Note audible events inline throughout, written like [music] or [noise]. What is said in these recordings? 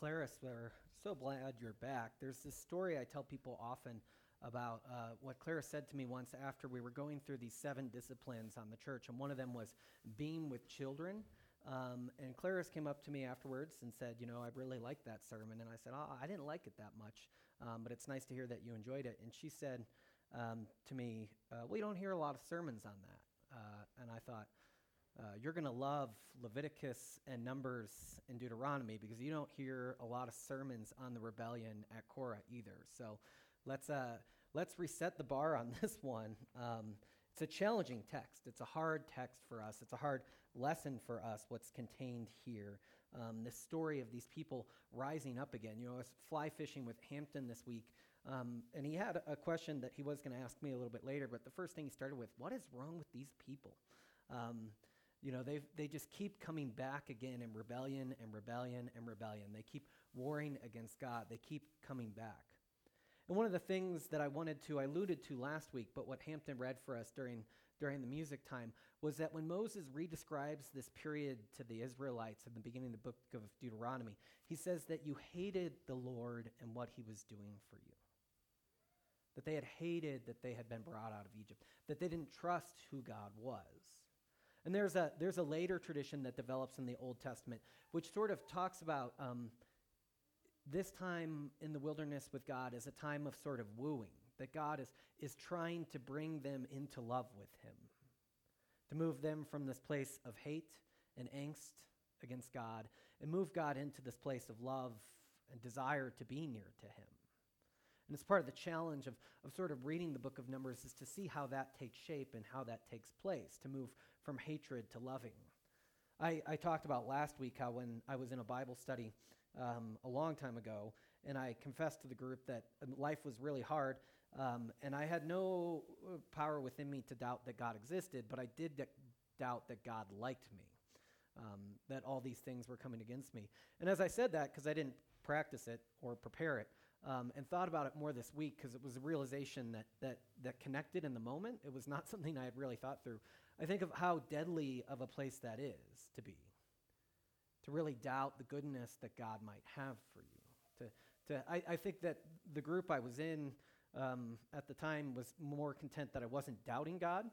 Claris, we're so glad you're back. There's this story I tell people often about uh, what Claris said to me once after we were going through these seven disciplines on the church, and one of them was being with children. Um, and Claris came up to me afterwards and said, You know, I really liked that sermon. And I said, Oh, I didn't like it that much, um, but it's nice to hear that you enjoyed it. And she said um, to me, uh, We don't hear a lot of sermons on that. Uh, and I thought, uh, you're going to love Leviticus and Numbers and Deuteronomy because you don't hear a lot of sermons on the rebellion at Korah either. So let's, uh, let's reset the bar on [laughs] this one. Um, it's a challenging text. It's a hard text for us. It's a hard lesson for us, what's contained here. Um, the story of these people rising up again. You know, I was fly fishing with Hampton this week, um, and he had a question that he was going to ask me a little bit later, but the first thing he started with, what is wrong with these people? Um, you know, they they just keep coming back again in rebellion and rebellion and rebellion. They keep warring against God. They keep coming back. And one of the things that I wanted to, I alluded to last week, but what Hampton read for us during, during the music time was that when Moses redescribes this period to the Israelites at the beginning of the book of Deuteronomy, he says that you hated the Lord and what he was doing for you. That they had hated that they had been brought out of Egypt, that they didn't trust who God was. And there's a, there's a later tradition that develops in the Old Testament, which sort of talks about um, this time in the wilderness with God as a time of sort of wooing, that God is, is trying to bring them into love with Him, to move them from this place of hate and angst against God, and move God into this place of love and desire to be near to Him. And it's part of the challenge of, of sort of reading the book of Numbers is to see how that takes shape and how that takes place, to move from hatred to loving. I, I talked about last week how when I was in a Bible study um, a long time ago, and I confessed to the group that life was really hard, um, and I had no uh, power within me to doubt that God existed, but I did d- doubt that God liked me, um, that all these things were coming against me. And as I said that, because I didn't practice it or prepare it, um, and thought about it more this week because it was a realization that, that, that connected in the moment. It was not [laughs] something I had really thought through. I think of how deadly of a place that is to be, to really doubt the goodness that God might have for you. To, to, I, I think that the group I was in um, at the time was more content that I wasn't doubting God.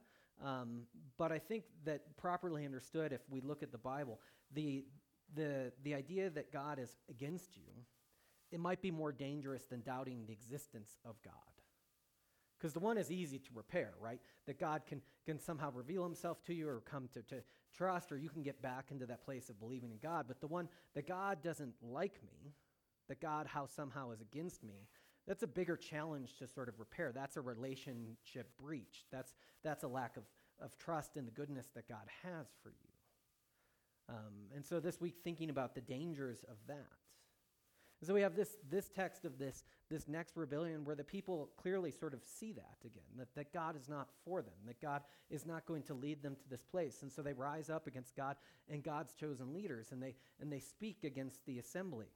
Um, but I think that properly understood, if we look at the Bible, the, the, the idea that God is against you it might be more dangerous than doubting the existence of God. Because the one is easy to repair, right? That God can, can somehow reveal himself to you or come to, to trust, or you can get back into that place of believing in God. But the one that God doesn't like me, that God how somehow is against me, that's a bigger challenge to sort of repair. That's a relationship breach. That's, that's a lack of, of trust in the goodness that God has for you. Um, and so this week, thinking about the dangers of that. And so we have this, this text of this, this next rebellion where the people clearly sort of see that again, that, that God is not for them, that God is not going to lead them to this place. And so they rise up against God and God's chosen leaders, and they, and they speak against the assembly.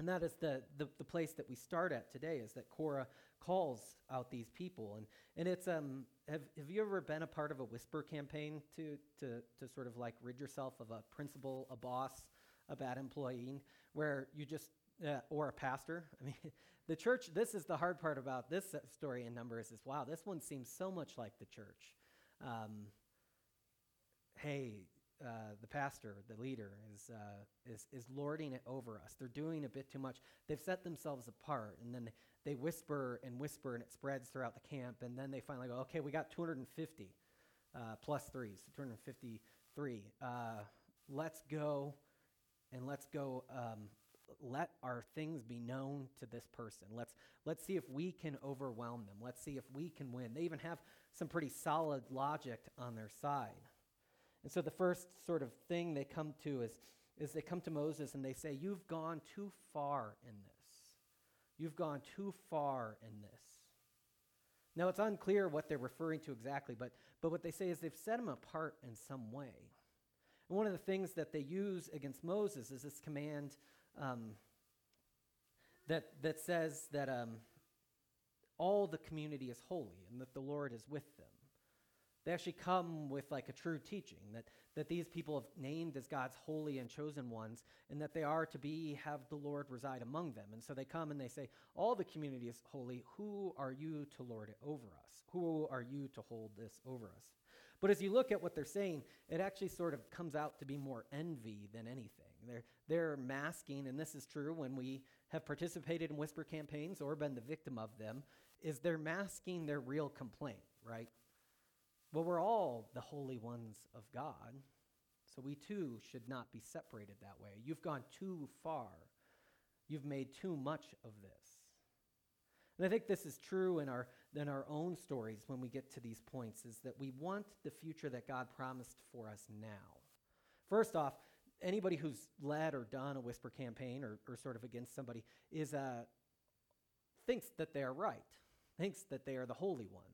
And that is the, the, the, place that we start at today, is that Korah calls out these people. And, and it's, um, have, have you ever been a part of a whisper campaign to, to, to sort of like rid yourself of a principal, a boss, a bad employee, where you just, uh, or a pastor. [laughs] I mean, the church, this is the hard part about this story in Numbers is wow, this one seems so much like the church. Um, hey, uh, the pastor, the leader, is, uh, is, is lording it over us. They're doing a bit too much. They've set themselves apart, and then they, whisper and whisper, and it spreads throughout the camp. And then they finally go, okay, we got 250 uh, plus three, so 253. Uh, let's go and let's go um, let our things be known to this person. Let's, let's see if we can overwhelm them. Let's see if we can win. They even have some pretty solid logic on their side. And so the first sort of thing they come to is, is they come to Moses and they say, You've gone too far in this. You've gone too far in this. Now, it's unclear what they're referring to exactly, but, but what they say is they've set him apart in some way. And one of the things that they use against Moses is this command um, that, that says that um, all the community is holy and that the Lord is with them. They actually come with like a true teaching that, that these people have named as God's holy and chosen ones, and that they are to be, have the Lord reside among them. And so they come and they say, All the community is holy. Who are you to lord it over us? Who are you to hold this over us? But as you look at what they're saying, it actually sort of comes out to be more envy than anything. They're, they're masking, and this is true when we have participated in whisper campaigns or been the victim of them, is they're masking their real complaint, right? Well, we're all the holy ones of God, so we too should not be separated that way. You've gone too far. You've made too much of this. And I think this is true in our, in our own stories when we get to these points, is that we want the future that God promised for us now. First off, anybody who's led or done a whisper campaign or, or sort of against somebody is uh, thinks that they are right, thinks that they are the holy ones.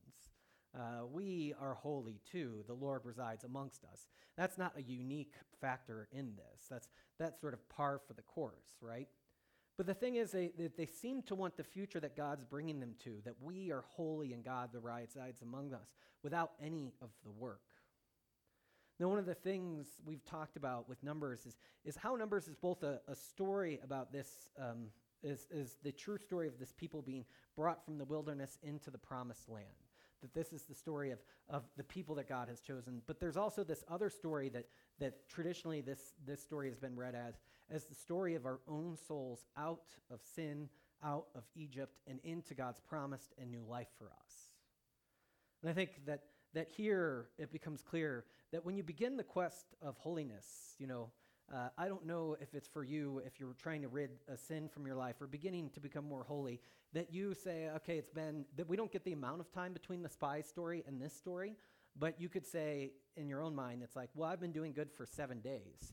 Uh, we are holy too. The Lord resides amongst us. That's not a unique factor in this. That's that's sort of par for the course, right? But the thing is, they, they seem to want the future that God's bringing them to, that we are holy and God the resides among us, without any of the work. Now, one of the things we've talked about with Numbers is, is how Numbers is both a, a story about this, um, is, is the true story of this people being brought from the wilderness into the promised land. That this is the story of, of the people that God has chosen. But there's also this other story that, that traditionally this, this story has been read as, as the story of our own souls out of sin, out of Egypt, and into God's promised and new life for us. And I think that that here it becomes clear that when you begin the quest of holiness, you know, uh, I don't know if it's for you, if you're trying to rid a sin from your life or beginning to become more holy, that you say, okay, it's been, that we don't get the amount of time between the spy story and this story, but you could say in your own mind, it's like, well, I've been doing good for seven days,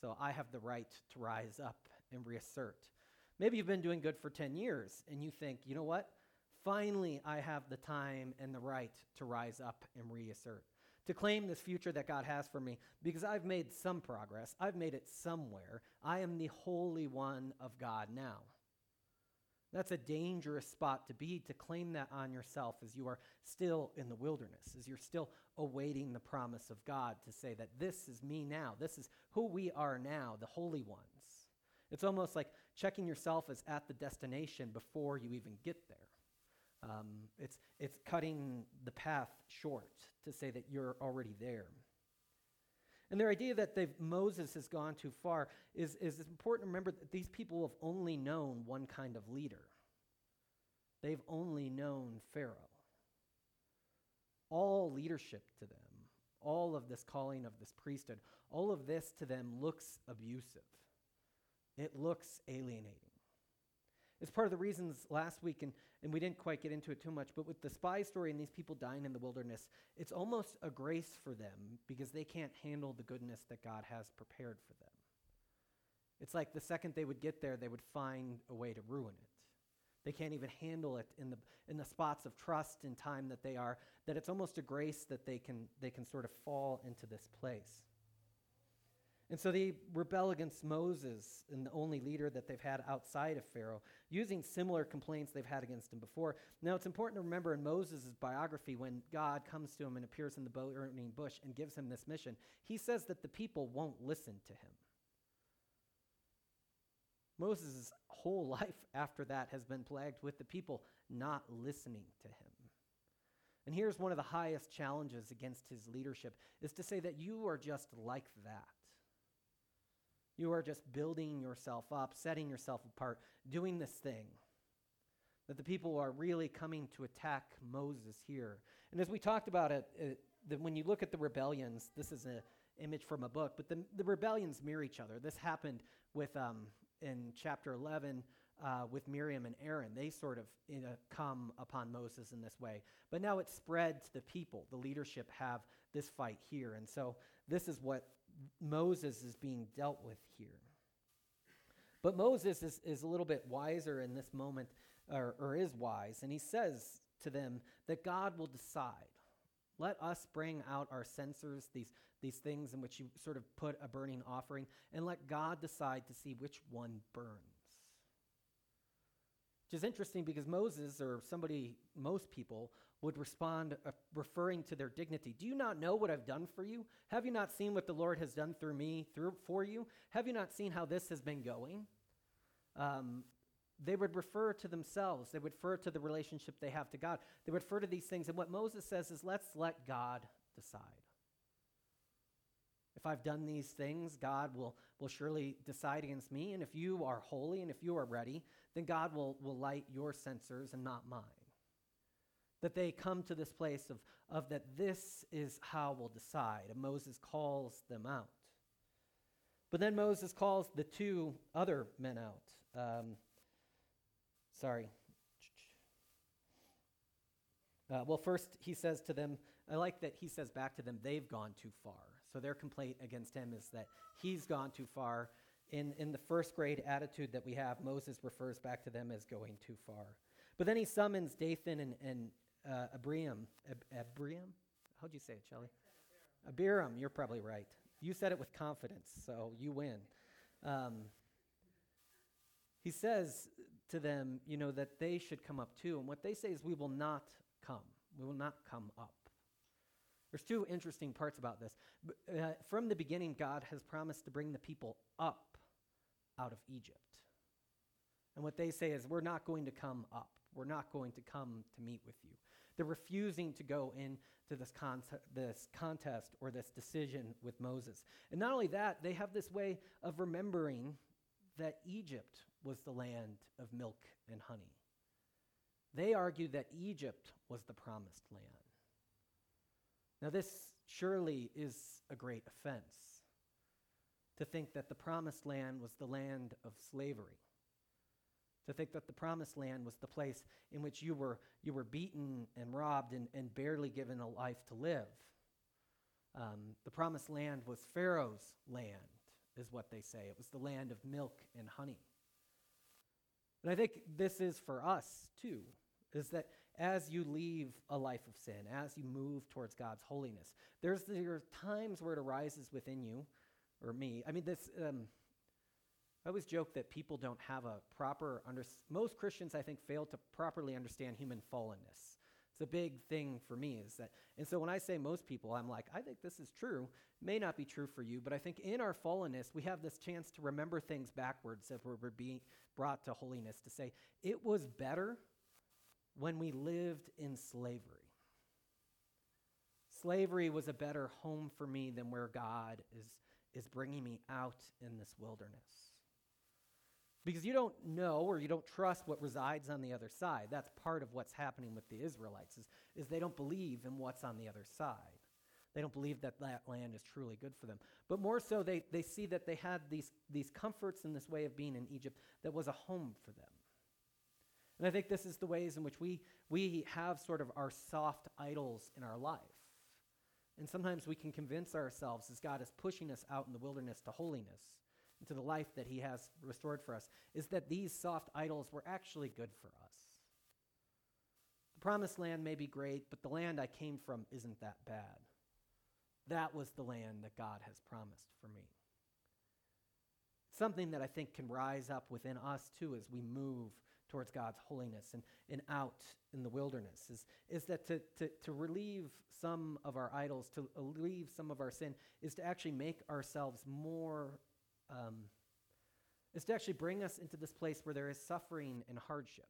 so I have the right to rise up and reassert. Maybe you've been doing good for 10 years and you think, you know what? Finally, I have the time and the right to rise up and reassert, to claim this future that God has for me, because I've made some progress. I've made it somewhere. I am the Holy One of God now. That's a dangerous spot to be, to claim that on yourself as you are still in the wilderness, as you're still awaiting the promise of God to say that this is me now. This is who we are now, the holy ones. It's almost like checking yourself as at the destination before you even get there. Um, it's, it's cutting the path short to say that you're already there. And their idea that Moses has gone too far is, is important to remember that these people have only known one kind of leader. They've only known Pharaoh. All leadership to them, all of this calling of this priesthood, all of this to them looks abusive. It looks alienating. It's part of the reasons last week, and, and we didn't quite get into it too much, but with the spy story and these people dying in the wilderness, it's almost a grace for them because they can't handle the goodness that God has prepared for them. It's like the second they would get there, they would find a way to ruin it. They can't even handle it in the, in the spots of trust and time that they are, that it's almost a grace that they can, they can sort of fall into this place. And so they rebel against Moses and the only leader that they've had outside of Pharaoh, using similar complaints they've had against him before. Now, it's important to remember in Moses' biography, when God comes to him and appears in the burning bush and gives him this mission, he says that the people won't listen to him. Moses' whole [laughs] life after that has been plagued with the people not listening to him. And here's one of the highest challenges against his leadership is to say that you are just like that. You are just building yourself up, setting yourself apart, doing this thing. That the people are really coming to attack Moses here. And as we talked about it, it the, when you look at the rebellions, this is an image from a book, but the, the rebellions mirror each other. This happened with um, in chapter 11 uh, with Miriam and Aaron. They sort of come upon Moses in this way. But now it's spread to the people. The leadership have this fight here. And so this is what Moses is being dealt with here. But Moses is, is a little bit wiser in this moment, or, or is wise, and he says to them that God will decide. Let us bring out our censers, these, these things in which you sort of put a burning offering, and let God decide to see which one burns. Which is interesting because Moses, or somebody, most people, would respond uh, referring to their dignity. Do you not know what I've done for you? Have you not seen what the Lord has done through me, through for you? Have you not seen how this has been going? Um, they would refer to themselves. They would refer to the relationship they have to God. They would refer to these things. And what Moses says is, let's let God decide. If I've done these things, God will, will surely decide against me. And if you are holy and if you are ready, then God will, will light your censers and not mine. That they come to this place of, of that this is how we'll decide. And Moses calls them out. But then Moses calls the two other men out. Um, sorry. Uh, well, first he says to them, I like that he says back to them, they've gone too far. So their complaint against him is that he's gone too far. In, in the first grade attitude that we have, Moses refers back to them as going too far. But then he summons Dathan and, and uh, Abiram. Ab- Abiram? How'd you say it, Shelley? Abiram, you're probably right. You said it with confidence, so you win. Um, he says to them, you know, that they should come up too. And what they say is, we will not come. We will not come up. There's two interesting parts about this. Uh, from the beginning, God has promised to bring the people up out of Egypt. And what they say is, we're not going to come up. We're not going to come to meet with you. They're refusing to go into this, con- this contest or this decision with Moses. And not only that, they have this way of remembering that Egypt was the land of milk and honey. They argue that Egypt was the promised land. Now, this surely is a great offense to think that the promised land was the land of slavery. To think that the promised land was the place in which you were, you were beaten and robbed and, and barely given a life to live. Um, the promised land was Pharaoh's land, is what they say. It was the land of milk and honey. And I think this is for us too, is that as you leave a life of sin, as you move towards God's holiness, there's there are times where it arises within you, or me. I mean, this. Um, I always joke that people don't have a proper under. Most Christians, I think, fail to properly understand human fallenness. It's a big thing for me. Is that, and so when I say most people, I'm like, I think this is true. May not be true for you, but I think in our fallenness, we have this chance to remember things backwards as we're being brought to holiness. To say it was better when we lived in slavery. Slavery was a better home for me than where God is, is bringing me out in this wilderness. Because you don't know or you don't trust what resides on the other side. That's part of what's happening with the Israelites, is, is they don't believe in what's on the other side. They don't believe that that land is truly good for them. But more so, they, they see that they had these, these comforts in this way of being in Egypt that was a home for them. And I think this is the ways in which we, we have sort of our soft idols in our life. And sometimes we can convince ourselves, as God is pushing us out in the wilderness to holiness, into the life that He has restored for us, is that these soft idols were actually good for us. The promised land may be great, but the land I came from isn't that bad. That was the land that God has promised for me. Something that I think can rise up within us too as we move towards God's holiness and, and out in the wilderness is, is that to, to, to relieve some of our idols, to relieve some of our sin, is to actually make ourselves more, um, is to actually bring us into this place where there is suffering and hardship.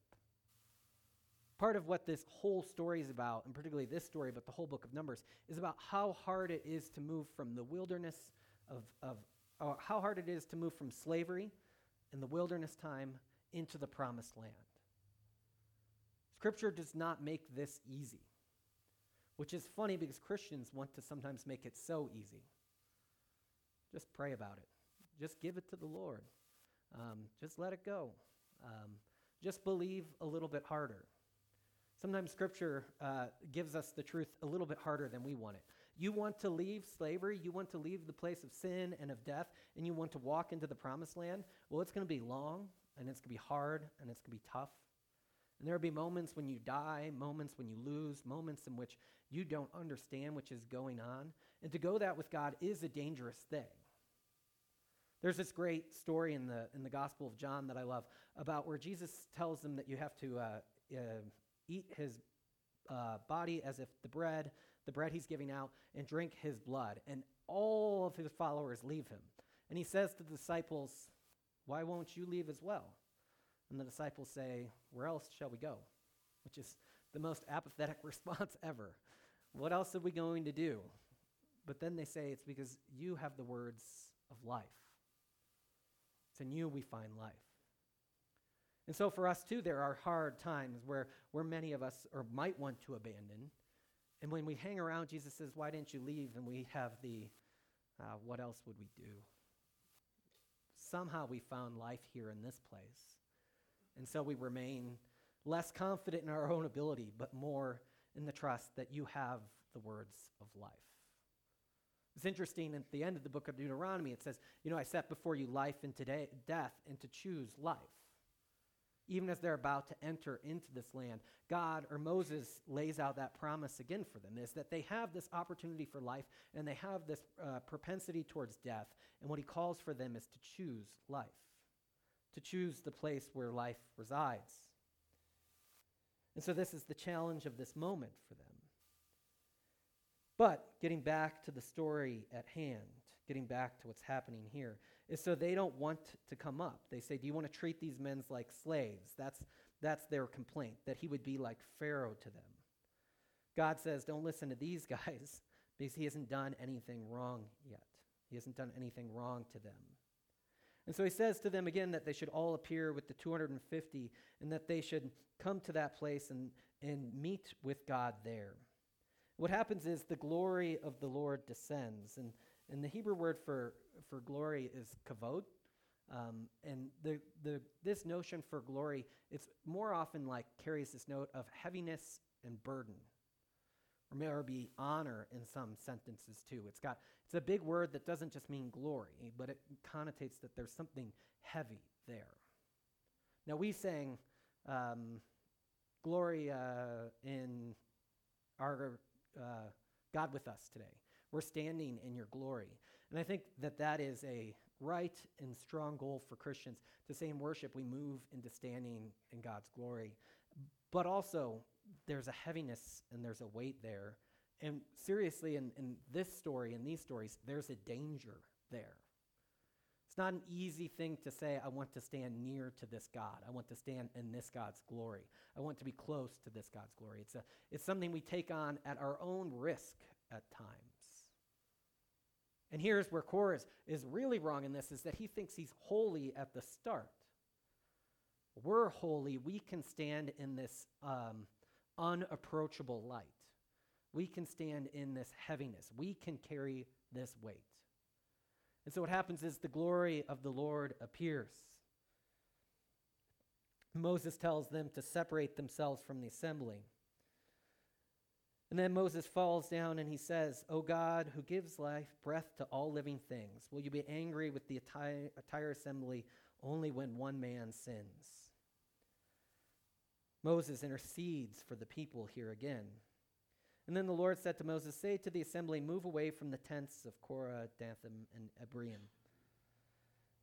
Part of what this whole story is about, and particularly this story, but the whole book of Numbers, is about how hard it is to move from the wilderness of, of how hard it is to move from slavery in the wilderness time into the promised land. Scripture does not make this easy, which is funny because Christians want to sometimes make it so easy. Just pray about it, just give it to the Lord, um, just let it go, um, just believe a little bit harder. Sometimes Scripture uh, gives us the truth a little bit harder than we want it. You want to leave slavery, you want to leave the place of sin and of death, and you want to walk into the promised land? Well, it's going to be long, and it's going to be hard and it's going to be tough. And there will be moments when you die, moments when you lose, moments in which you don't understand what is going on. And to go that with God is a dangerous thing. There's this great story in the, in the Gospel of John that I love about where Jesus tells them that you have to uh, uh, eat his uh, body as if the bread, the bread he's giving out, and drink his blood. And all of his followers leave him. And he says to the disciples, Why won't you leave as well? And the disciples say, Where else shall we go? Which is the most apathetic [laughs] response ever. What else are we going to do? But then they say, It's because you have the words of life. It's in you we find life. And so for us too, there are hard times where, where many of us or might want to abandon. And when we hang around, Jesus says, Why didn't you leave? And we have the, uh, What else would we do? Somehow we found life here in this place. And so we remain less confident in our own ability, but more in the trust that you have the words of life. It's interesting at the end of the book of Deuteronomy, it says, You know, I set before you life and today, death, and to choose life. Even as they're about to enter into this land, God or Moses lays out that promise again for them is that they have this opportunity for life and they have this uh, propensity towards death. And what he calls for them is to choose life, to choose the place where life resides. And so this is the challenge of this moment for them. But getting back to the story at hand, getting back to what's happening here, is so they don't want to come up. They say, Do you want to treat these men like slaves? That's, that's their complaint, that he would be like Pharaoh to them. God says, Don't listen to these [laughs] guys because he hasn't done anything wrong yet. He hasn't done anything wrong to them. And so he says to them again that they should all appear with the 250 and that they should come to that place and, and meet with God there. What happens is the glory of the Lord descends. And, and the Hebrew word for, for glory is kavod. Um, and the, the, this notion for glory, it's more often like carries this note of heaviness and burden. Or maybe honor in some sentences too. It's got it's a big word that doesn't just mean glory, but it connotates that there's something heavy there. Now we sang um, glory uh, in our uh, God with us today. We're standing in your glory. And I think that that is a right and strong goal for Christians to say in worship, we move into standing in God's glory. But also, there's a heaviness and there's a weight there. And seriously, in, in this story, in these stories, there's a danger there. It's not an easy thing to say, I want to stand near to this God. I want to stand in this God's glory. I want to be close to this God's glory. It's, a, it's something we take on at our own risk at times. And here's where Korah is, is really wrong in this, is that he thinks he's holy at the start. We're holy. We can stand in this um, unapproachable light. We can stand in this heaviness. We can carry this weight. And so what happens is the glory of the Lord appears. Moses tells them to separate themselves from the assembly. And then Moses falls down and he says, O God, who gives life, breath to all living things, will you be angry with the entire, entire assembly only when one man sins? Moses intercedes for the people here again. And then the Lord said to Moses, Say to the assembly, move away from the tents of Korah, Dathan, and Abiram.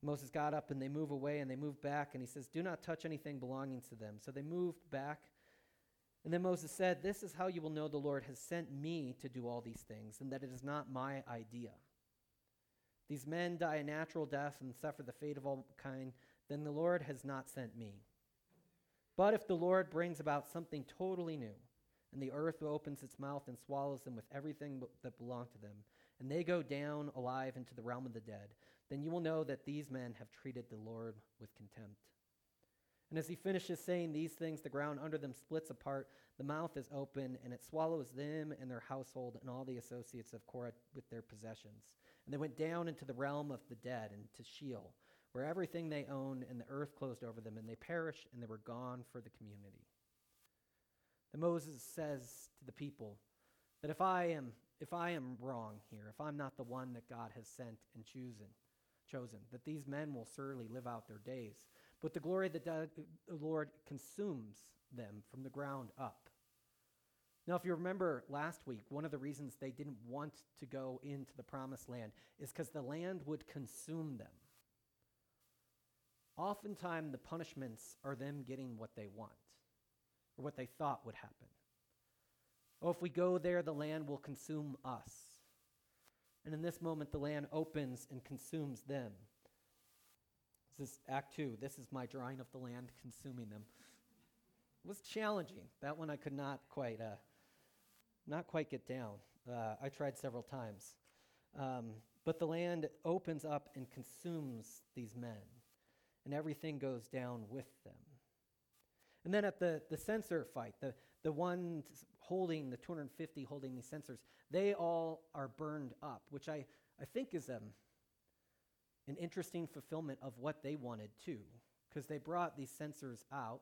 Moses got up and they move away and they move back, and he says, Do not touch anything belonging to them. So they moved back. And then Moses said, This is how you will know the Lord has sent me to do all these things, and that it is not my idea. These men die a natural death and suffer the fate of all kind, then the Lord has not sent me. But if the Lord brings about something totally new, and the earth opens its mouth and swallows them with everything that belonged to them, and they go down alive into the realm of the dead, then you will know that these men have treated the Lord with contempt. And as he finishes saying these things, the ground under them splits apart, the mouth is open, and it swallows them and their household and all the associates of Korah with their possessions. And they went down into the realm of the dead, into Sheol, where everything they owned and the earth closed over them, and they perished, and they were gone for the community. That Moses says to the people that if I am if I am wrong here, if I'm not the one that God has sent and chosen, chosen, that these men will surely live out their days. But the glory of the Lord consumes them from the ground up. Now, if you remember last week, one of the reasons they didn't want to go into the promised land is because the land would consume them. oftentimes the punishments are them getting what they want or what they thought would happen. Oh, if we go there, the land will consume us. And in this moment, the land opens and consumes them. This is Act 2. This is my drawing of the land consuming them. It was challenging. That one I could not quite, uh, not quite get down. Uh, I tried several times. Um, but the land opens up and consumes these men, and everything goes down with them. And then at the, the censer fight, the, the ones holding, the 250 holding these censers, they all are burned up, which I, I think is um, an interesting fulfillment of what they wanted too, because they brought these censers out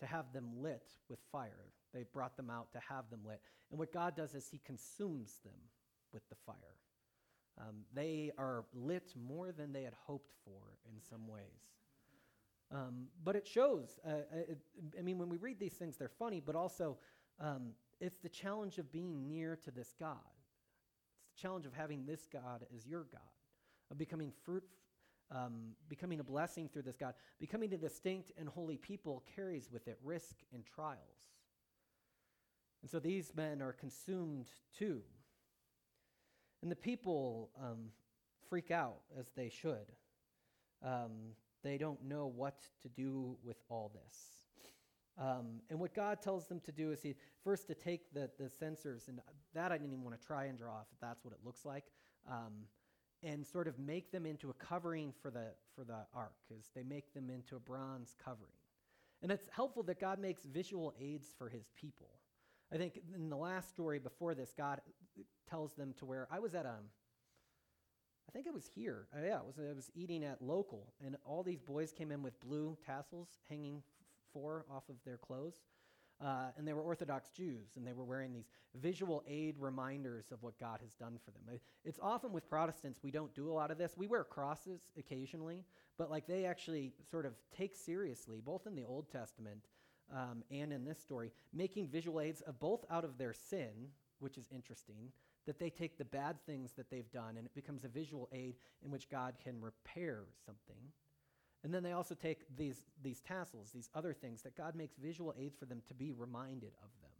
to have them lit with fire. They brought them out to have them lit. And what God does is He consumes them with the fire. Um, they are lit more than they had hoped for in some ways. Um, but it shows. Uh, uh, it, I mean, when we read these things, they're funny, but also um, it's the challenge of being near to this God. It's the challenge of having this God as your God, of becoming fruit, um, becoming a blessing through this God. Becoming a distinct and holy people carries with it risk and trials. And so these men are consumed too. And the people um, freak out as they should. Um, they don't know what to do with all this. Um, and what God tells them to do is he first to take the, the censers, and that I didn't even want to try and draw if that's what it looks like, um, and sort of make them into a covering for the, for the ark, as they make them into a bronze covering. And it's helpful that God makes visual aids for his people. I think in the last story before this, God tells them to where I was at um I think it was here. Uh, yeah, it was I was eating at local and all these boys came in with blue tassels hanging f- four off of their clothes. Uh, and they were Orthodox Jews, and they were wearing these visual aid reminders of what God has done for them. It's often with Protestants, we don't do a lot of this. We wear crosses occasionally, but like they actually sort of take seriously, both in the Old Testament um, and in this story, making visual aids of both out of their sin, which is interesting, that they take the bad things that they've done and it becomes a visual aid in which God can repair something. And then they also take these, these tassels, these other things, that God makes visual aids for them to be reminded of them.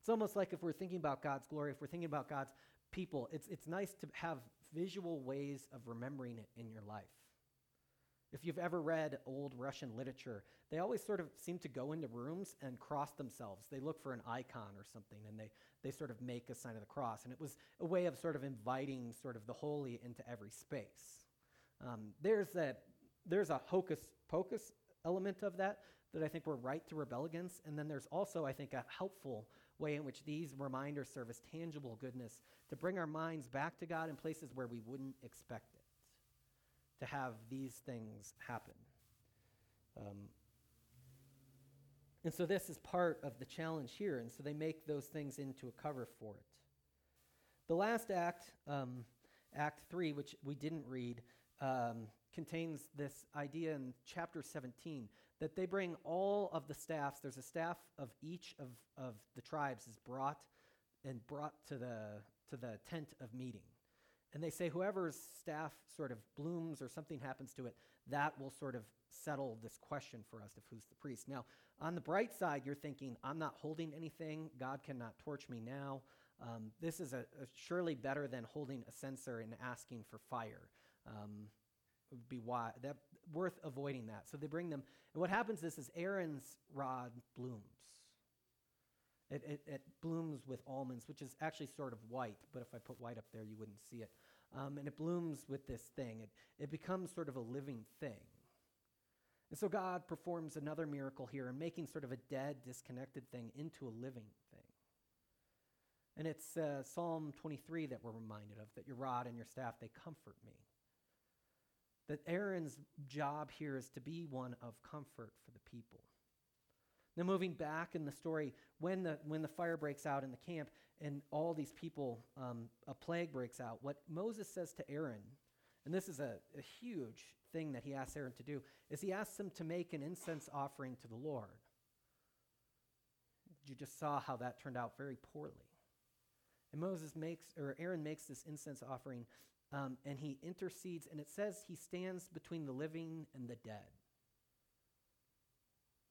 It's almost like if we're thinking about God's glory, if we're thinking about God's people, it's, it's nice to have visual ways of remembering it in your life. If you've ever read old Russian literature, they always sort of seem to go into rooms and cross themselves. They look for an icon or something and they, they sort of make a sign of the cross. And it was a way of sort of inviting sort of the holy into every space. Um, there's, a, there's a hocus pocus element of that that I think we're right to rebel against. And then there's also, I think, a helpful way in which these reminders serve as tangible goodness to bring our minds back to God in places where we wouldn't expect to have these things happen. Um, and so this is part of the challenge here. And so they make those things into a cover for it. The last act, um, Act 3, which we didn't read, um, contains this idea in chapter 17 that they bring all of the staffs. There's a staff of each of, of the tribes is brought and brought to the, to the tent of meeting. And they say whoever's staff sort of blooms or something happens to it, that will sort of settle this question for us of who's the priest. Now, on the bright side, you're thinking, I'm not holding anything. God cannot torch me now. Um, this is a, a surely better than holding a censer and asking for fire. Um, would be why, that, worth avoiding that. So they bring them. And what happens is, is Aaron's rod blooms. It, it, it, blooms with almonds, which is actually sort of white, but if I put white up there, you wouldn't see it. Um, and it blooms with this thing. It, it becomes sort of a living thing. And so God performs another miracle here in making sort of a dead, disconnected thing into a living thing. And it's uh, Psalm 23 that we're reminded of that your rod and your staff, they comfort me. That Aaron's job here is to be one of comfort for the people. Now, moving back in the story, when the, when the fire breaks out in the camp and all these people, um, a plague breaks out, what Moses says to Aaron, and this is a, a huge thing that he asks Aaron to do, is he asks him to make an incense offering to the Lord. You just saw how that turned out very poorly. And Moses makes, or Aaron makes this incense offering um, and he intercedes, and it says he stands between the living and the dead.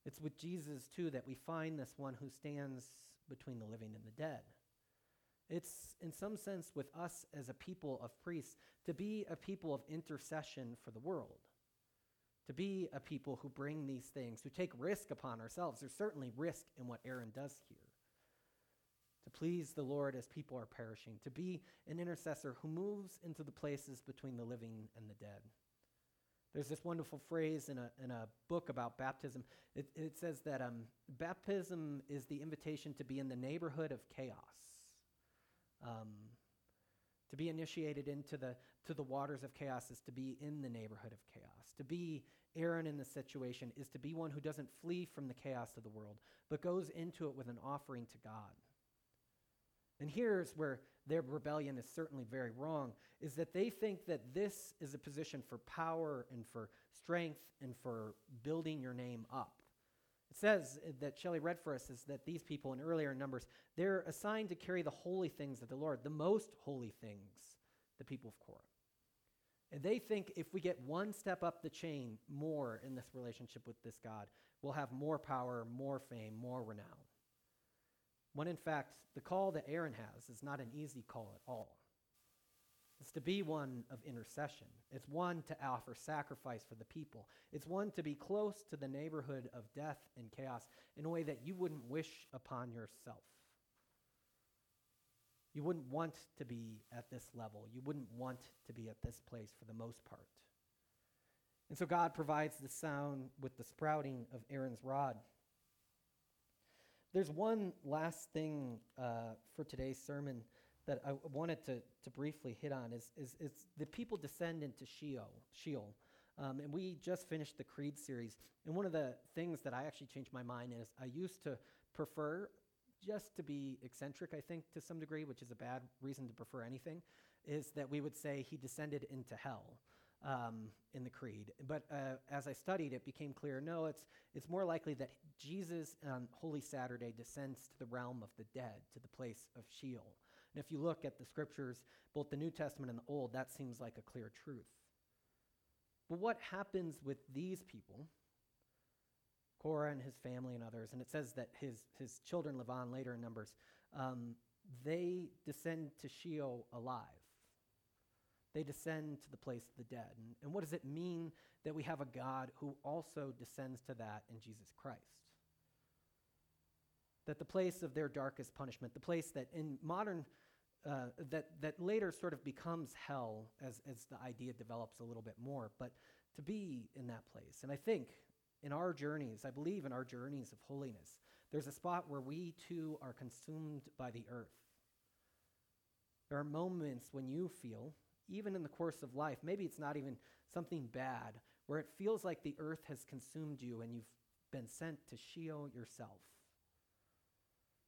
It's with Jesus, too, that we find this one who stands between the living and the dead. It's, in some sense, with us as a people of priests, to be a people of intercession for the world, to be a people who bring these things, who take risk upon ourselves. There's certainly risk in what Aaron does here. To please the Lord as people are perishing, to be an intercessor who moves into the places between the living and the dead. There's this wonderful phrase in a, in a book about baptism. It, it says that um, baptism is the invitation to be in the neighborhood of chaos. Um, to be initiated into the, to the waters of chaos is to be in the neighborhood of chaos. To be Aaron in the situation is to be one who doesn't flee from the chaos of the world, but goes into it with an offering to God. And here's where their rebellion is certainly very wrong is that they think that this is a position for power and for strength and for building your name up. It says that Shelley read for us is that these people in earlier numbers, they're assigned to carry the holy things of the Lord, the most holy things, the people of Korah. And they think if we get one step up the chain more in this relationship with this God, we'll have more power, more fame, more renown. When in fact, the call that Aaron has is not an easy call at all. It's to be one of intercession. It's one to offer sacrifice for the people. It's one to be close to the neighborhood of death and chaos in a way that you wouldn't wish upon yourself. You wouldn't want to be at this level. You wouldn't want to be at this place for the most part. And so God provides the sound with the sprouting of Aaron's rod. There's one last thing uh, for today's sermon that I wanted to, to briefly hit on is, is, is the people descend into Sheol. Sheol. Um, and we just finished the Creed series. And one of the things that I actually changed my mind is I used to prefer just to be eccentric, I think, to some degree, which is a bad reason to prefer anything, is that we would say he descended into hell um, in the creed. But uh, as I studied, it became clear no, it's, it's more likely that Jesus on Holy Saturday descends to the realm of the dead, to the place of Sheol. And if you look at the scriptures, both the New Testament and the Old, that seems like a clear truth. But what happens with these people, Korah and his family and others, and it says that his, his children live on later in Numbers, um, they descend to Sheol alive. They descend to the place of the dead. And, and what does it mean that we have a God who also descends to that in Jesus Christ? That the place of their darkest punishment, the place that in modern uh, that, that later sort of becomes hell as, as the idea develops a little bit more, but to be in that place. And I think in our journeys, I believe in our journeys of holiness, there's a spot where we too are consumed by the earth. There are moments when you feel, even in the course of life, maybe it's not even something bad, where it feels like the earth has consumed you and you've been sent to Sheol yourself.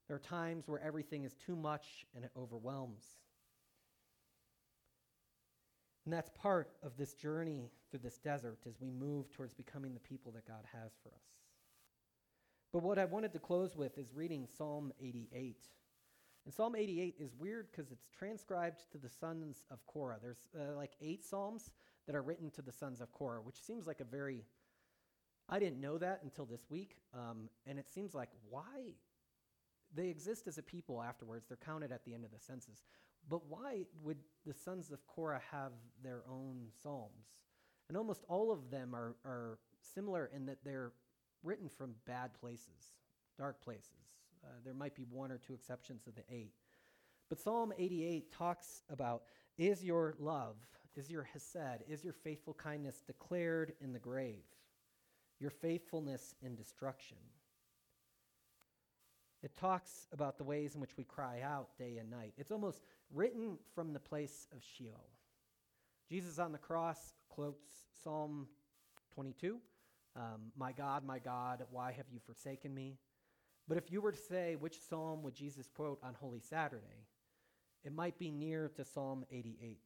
There are times where everything is too much and it overwhelms. And that's part of this journey through this desert as we move towards becoming the people that God has for us. But what I wanted to close with is reading Psalm 88. And Psalm 88 is weird because it's transcribed to the sons of Korah. There's uh, like eight Psalms that are written to the sons of Korah, which seems like a very, I didn't know that until this week. Um, and it seems like, why they exist as a people afterwards. They're counted at the end of the census. But why would the sons of Korah have their own psalms? And almost all of them are, are similar in that they're written from bad places, dark places. Uh, there might be one or two exceptions of the eight. But Psalm 88 talks about is your love, is your hesed, is your faithful kindness declared in the grave, your faithfulness in destruction. It talks about the ways in which we cry out day and night. It's almost written from the place of Sheol. Jesus on the cross quotes Psalm 22 um, My God, my God, why have you forsaken me? But if you were to say which psalm would Jesus quote on Holy Saturday, it might be near to Psalm 88.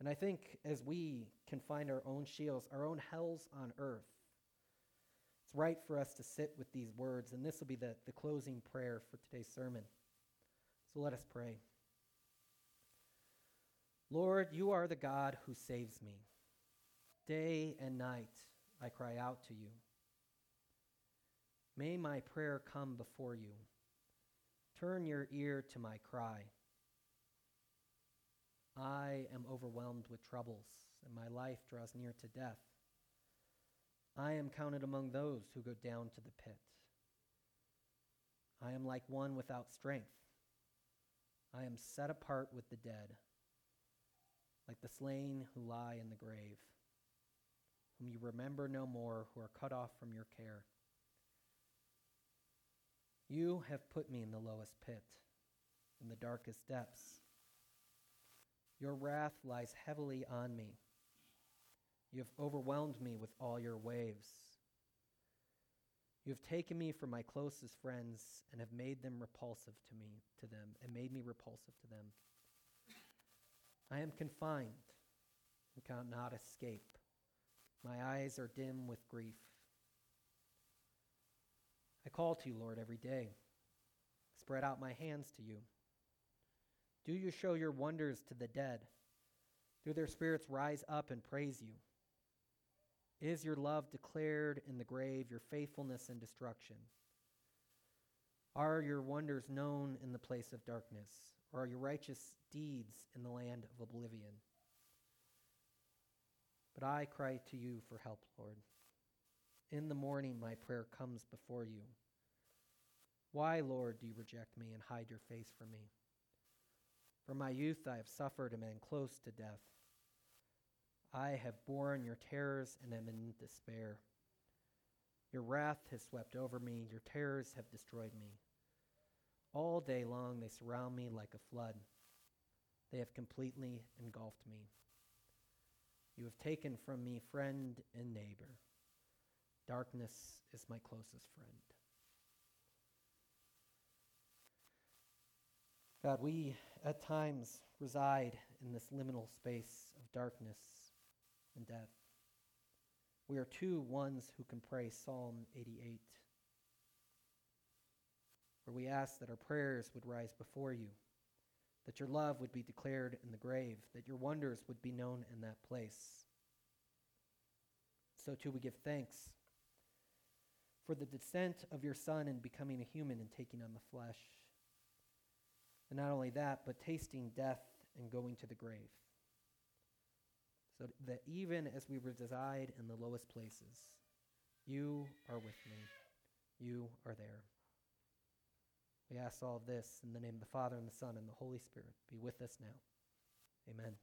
And I think as we can find our own Sheols, our own hells on earth, it's right for us to sit with these words, and this will be the, the closing prayer for today's sermon. So let us pray. Lord, you are the God who saves me. Day and night I cry out to you. May my prayer come before you. Turn your ear to my cry. I am overwhelmed with troubles, and my life draws near to death. I am counted among those who go down to the pit. I am like one without strength. I am set apart with the dead, like the slain who lie in the grave, whom you remember no more, who are cut off from your care. You have put me in the lowest pit, in the darkest depths. Your wrath lies heavily on me. You have overwhelmed me with all your waves. You have taken me from my closest friends and have made them repulsive to me, to them, and made me repulsive to them. I am confined and cannot escape. My eyes are dim with grief. I call to you, Lord, every day. Spread out my hands to you. Do you show your wonders to the dead? Do their spirits rise up and praise you? Is your love declared in the grave, your faithfulness in destruction? Are your wonders known in the place of darkness, or are your righteous deeds in the land of oblivion? But I cry to you for help, Lord. In the morning, my prayer comes before you. Why, Lord, do you reject me and hide your face from me? From my youth, I have suffered and been close to death. I have borne your terrors and am in despair. Your wrath has swept over me, your terrors have destroyed me. All day long they surround me like a flood. They have completely engulfed me. You have taken from me friend and neighbor. Darkness is my closest friend. God, we at times reside in this liminal space of darkness and death. We are two ones who can pray Psalm 88, where we ask that our prayers would rise before you, that your love would be declared in the grave, that your wonders would be known in that place. So too we give thanks for the descent of your Son and becoming a human and taking on the flesh. And not only that, but tasting death and going to the grave. So that even as we reside in the lowest places, you are with me. You are there. We ask all of this in the name of the Father, and the Son, and the Holy Spirit. Be with us now. Amen.